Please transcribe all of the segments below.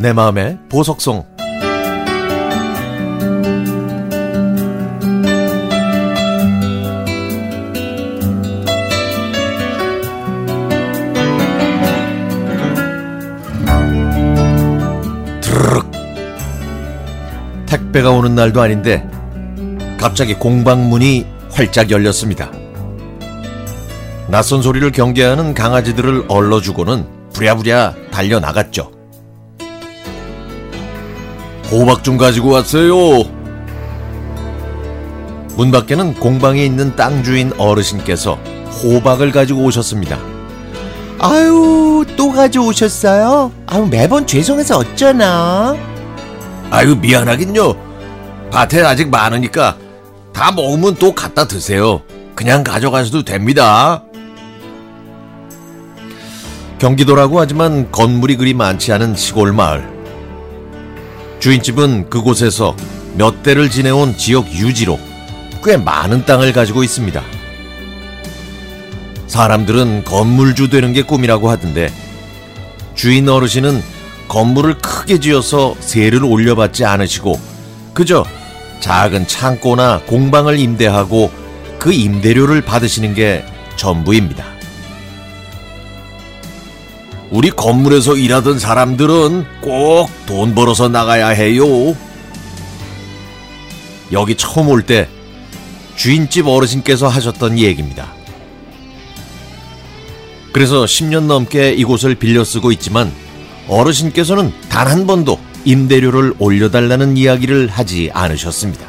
내 마음의 보석송 드르륵 택배가 오는 날도 아닌데 갑자기 공방문이 활짝 열렸습니다. 낯선 소리를 경계하는 강아지들을 얼러주고는 부랴부랴 달려나갔죠. 호박 좀 가지고 왔어요. 문 밖에는 공방에 있는 땅 주인 어르신께서 호박을 가지고 오셨습니다. 아유, 또 가져오셨어요? 아유, 매번 죄송해서 어쩌나? 아유 미안하긴요. 밭에 아직 많으니까 다 먹으면 또 갖다 드세요. 그냥 가져가셔도 됩니다. 경기도라고 하지만 건물이 그리 많지 않은 시골 마을. 주인집은 그곳에서 몇 대를 지내온 지역 유지로 꽤 많은 땅을 가지고 있습니다. 사람들은 건물주 되는 게 꿈이라고 하던데 주인 어르신은 건물을 크게 지어서 세를 올려받지 않으시고 그저 작은 창고나 공방을 임대하고 그 임대료를 받으시는 게 전부입니다. 우리 건물에서 일하던 사람들은 꼭 돈 벌어서 나가야 해요. 여기 처음 올 때 주인집 어르신께서 하셨던 얘기입니다. 그래서 10년 넘게 이곳을 빌려 쓰고 있지만 어르신께서는 단 한 번도 임대료를 올려달라는 이야기를 하지 않으셨습니다.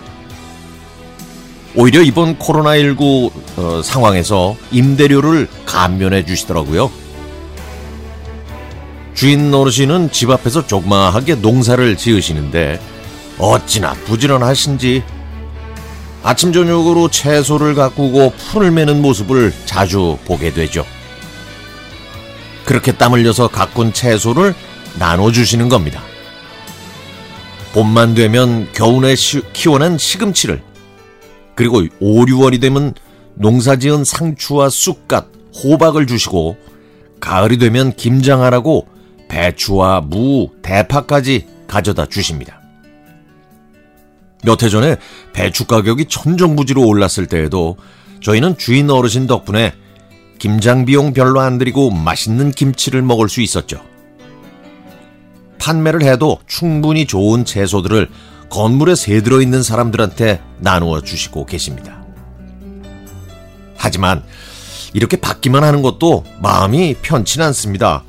오히려 이번 코로나19 어, 상황에서 임대료를 감면해 주시더라고요. 주인 어르신은 집 앞에서 조그마하게 농사를 지으시는데 어찌나 부지런하신지 아침 저녁으로 채소를 가꾸고 풀을 매는 모습을 자주 보게 되죠. 그렇게 땀 흘려서 가꾼 채소를 나눠주시는 겁니다. 봄만 되면 겨우내 시, 키워낸 시금치를 그리고 5, 6월이 되면 농사 지은 상추와 쑥갓, 호박을 주시고 가을이 되면 김장하라고 배추와 무, 대파까지 가져다 주십니다. 몇 해 전에 배추 가격이 천정부지로 올랐을 때에도 저희는 주인 어르신 덕분에 김장 비용 별로 안 들이고 맛있는 김치를 먹을 수 있었죠. 판매를 해도 충분히 좋은 채소들을 건물에 새 들어 있는 사람들한테 나누어 주시고 계십니다. 하지만 이렇게 받기만 하는 것도 마음이 편치 않습니다.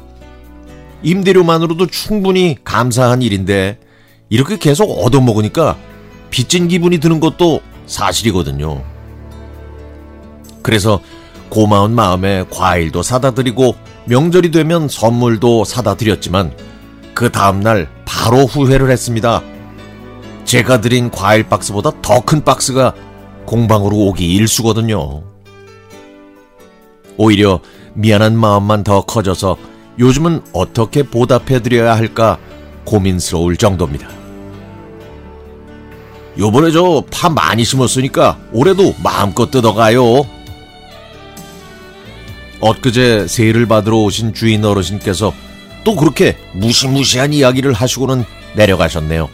임대료만으로도 충분히 감사한 일인데 이렇게 계속 얻어먹으니까 빚진 기분이 드는 것도 사실이거든요. 그래서 고마운 마음에 과일도 사다 드리고 명절이 되면 선물도 사다 드렸지만 그 다음날 바로 후회를 했습니다. 제가 드린 과일 박스보다 더 큰 박스가 공방으로 오기 일수거든요. 오히려 미안한 마음만 더 커져서 요즘은 어떻게 보답해드려야 할까 고민스러울 정도입니다. 요번에 저 파 많이 심었으니까 올해도 마음껏 뜯어가요. 엊그제 세일을 받으러 오신 주인 어르신께서 또 그렇게 무시무시한 이야기를 하시고는 내려가셨네요.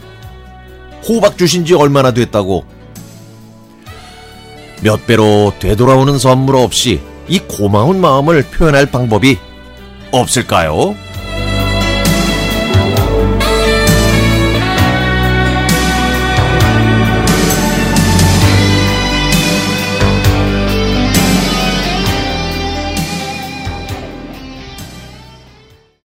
호박 주신 지 얼마나 됐다고. 몇 배로 되돌아오는 선물 없이 이 고마운 마음을 표현할 방법이 없을까요?